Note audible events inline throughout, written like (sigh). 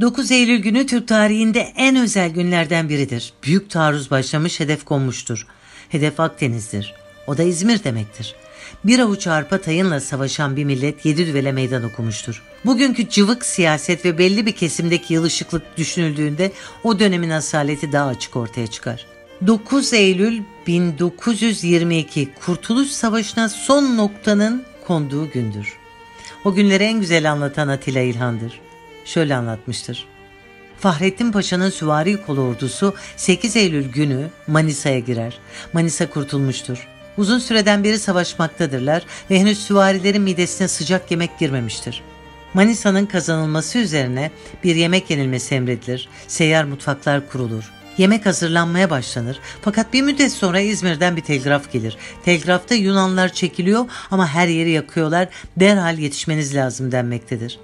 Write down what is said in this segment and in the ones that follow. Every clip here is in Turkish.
9 Eylül günü Türk tarihinde en özel günlerden biridir. Büyük taarruz başlamış, hedef konmuştur. Hedef Akdeniz'dir. O da İzmir demektir. Bir avuç arpa tayınla savaşan bir millet yedi düvele meydan okumuştur. Bugünkü cıvık siyaset ve belli bir kesimdeki yılışıklık düşünüldüğünde o dönemin asaleti daha açık ortaya çıkar. 9 Eylül 1922 Kurtuluş Savaşı'na son noktanın konduğu gündür. O günleri en güzel anlatan Atilla İlhan'dır şöyle anlatmıştır. Fahrettin Paşa'nın süvari kolu ordusu 8 Eylül günü Manisa'ya girer. Manisa kurtulmuştur. Uzun süreden beri savaşmaktadırlar ve henüz süvarilerin midesine sıcak yemek girmemiştir. Manisa'nın kazanılması üzerine bir yemek yenilmesi emredilir. Seyyar mutfaklar kurulur. Yemek hazırlanmaya başlanır. Fakat bir müddet sonra İzmir'den bir telgraf gelir. Telgrafta Yunanlar çekiliyor ama her yeri yakıyorlar. Derhal yetişmeniz lazım denmektedir.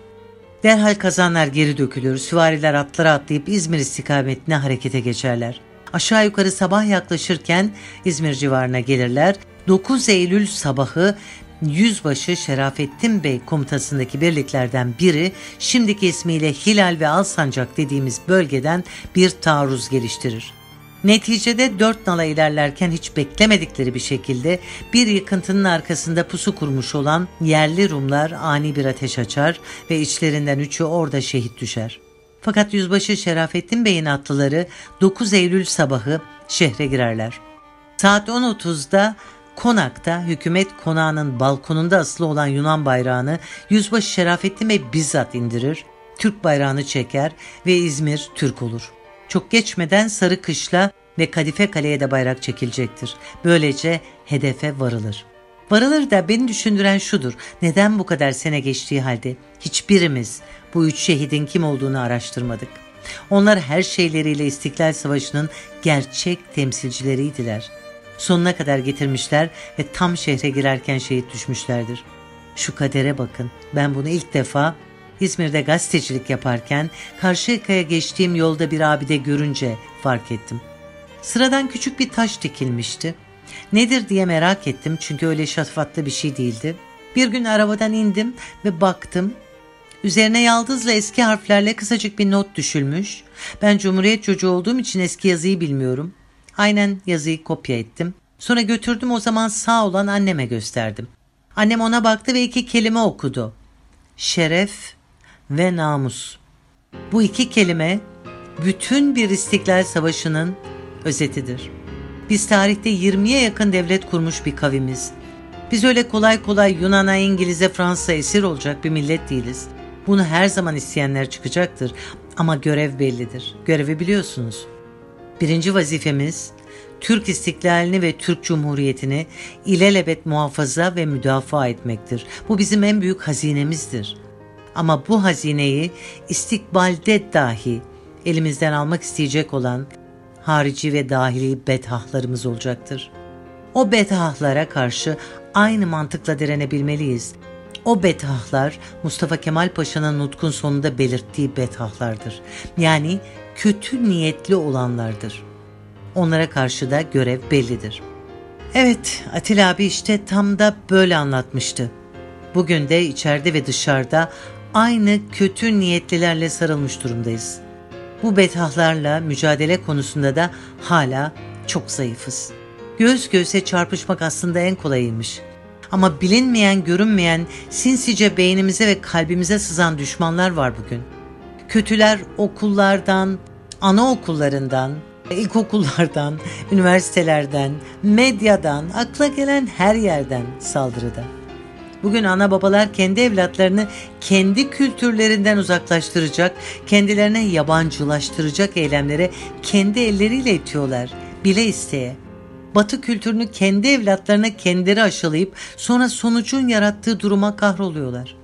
Derhal kazanlar geri dökülür, süvariler atlara atlayıp İzmir istikametine harekete geçerler. Aşağı yukarı sabah yaklaşırken İzmir civarına gelirler. 9 Eylül sabahı Yüzbaşı Şerafettin Bey komutasındaki birliklerden biri şimdiki ismiyle Hilal ve Alsancak dediğimiz bölgeden bir taarruz geliştirir. Neticede dört nala ilerlerken hiç beklemedikleri bir şekilde bir yıkıntının arkasında pusu kurmuş olan yerli Rumlar ani bir ateş açar ve içlerinden üçü orada şehit düşer. Fakat Yüzbaşı Şerafettin Bey'in atlıları 9 Eylül sabahı şehre girerler. Saat 10.30'da Konak'ta hükümet konağının balkonunda asılı olan Yunan bayrağını Yüzbaşı Şerafettin Bey bizzat indirir, Türk bayrağını çeker ve İzmir Türk olur. Çok geçmeden Sarı Kışla ve Kadife Kale'ye de bayrak çekilecektir. Böylece hedefe varılır. Varılır da beni düşündüren şudur. Neden bu kadar sene geçtiği halde hiçbirimiz bu üç şehidin kim olduğunu araştırmadık. Onlar her şeyleriyle İstiklal Savaşı'nın gerçek temsilcileriydiler. Sonuna kadar getirmişler ve tam şehre girerken şehit düşmüşlerdir. Şu kadere bakın. Ben bunu ilk defa İzmir'de gazetecilik yaparken Karşıyaka'ya geçtiğim yolda bir abide görünce fark ettim. Sıradan küçük bir taş dikilmişti. Nedir diye merak ettim çünkü öyle şatafatlı bir şey değildi. Bir gün arabadan indim ve baktım. Üzerine yaldızla eski harflerle kısacık bir not düşülmüş. Ben Cumhuriyet çocuğu olduğum için eski yazıyı bilmiyorum. Aynen yazıyı kopya ettim. Sonra götürdüm o zaman sağ olan anneme gösterdim. Annem ona baktı ve iki kelime okudu. Şeref ve namus. Bu iki kelime bütün bir istiklal savaşının özetidir. Biz tarihte 20'ye yakın devlet kurmuş bir kavimiz. Biz öyle kolay kolay Yunan'a, İngiliz'e, Fransa'ya esir olacak bir millet değiliz. Bunu her zaman isteyenler çıkacaktır ama görev bellidir. Görevi biliyorsunuz. Birinci vazifemiz Türk istiklalini ve Türk Cumhuriyeti'ni ilelebet muhafaza ve müdafaa etmektir. Bu bizim en büyük hazinemizdir. Ama bu hazineyi istikbalde dahi elimizden almak isteyecek olan harici ve dahili betahlarımız olacaktır. O betahlara karşı aynı mantıkla direnebilmeliyiz. O betahlar Mustafa Kemal Paşa'nın nutkun sonunda belirttiği betahlardır. Yani kötü niyetli olanlardır. Onlara karşı da görev bellidir. Evet, Atil abi işte tam da böyle anlatmıştı. Bugün de içeride ve dışarıda aynı kötü niyetlilerle sarılmış durumdayız. Bu betahlarla mücadele konusunda da hala çok zayıfız. Göz göze çarpışmak aslında en kolayıymış. Ama bilinmeyen, görünmeyen, sinsice beynimize ve kalbimize sızan düşmanlar var bugün. Kötüler okullardan, anaokullarından, ilkokullardan, (laughs) üniversitelerden, medyadan, akla gelen her yerden saldırıda. Bugün ana babalar kendi evlatlarını kendi kültürlerinden uzaklaştıracak, kendilerine yabancılaştıracak eylemlere kendi elleriyle itiyorlar, bile isteye. Batı kültürünü kendi evlatlarına kendileri aşılayıp sonra sonucun yarattığı duruma kahroluyorlar.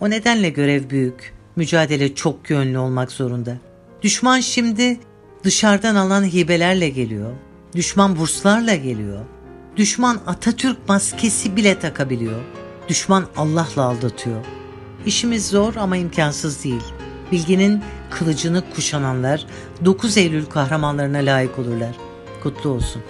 O nedenle görev büyük, mücadele çok yönlü olmak zorunda. Düşman şimdi dışarıdan alan hibelerle geliyor. Düşman burslarla geliyor. Düşman Atatürk maskesi bile takabiliyor. Düşman Allah'la aldatıyor. İşimiz zor ama imkansız değil. Bilginin kılıcını kuşananlar 9 Eylül kahramanlarına layık olurlar. Kutlu olsun.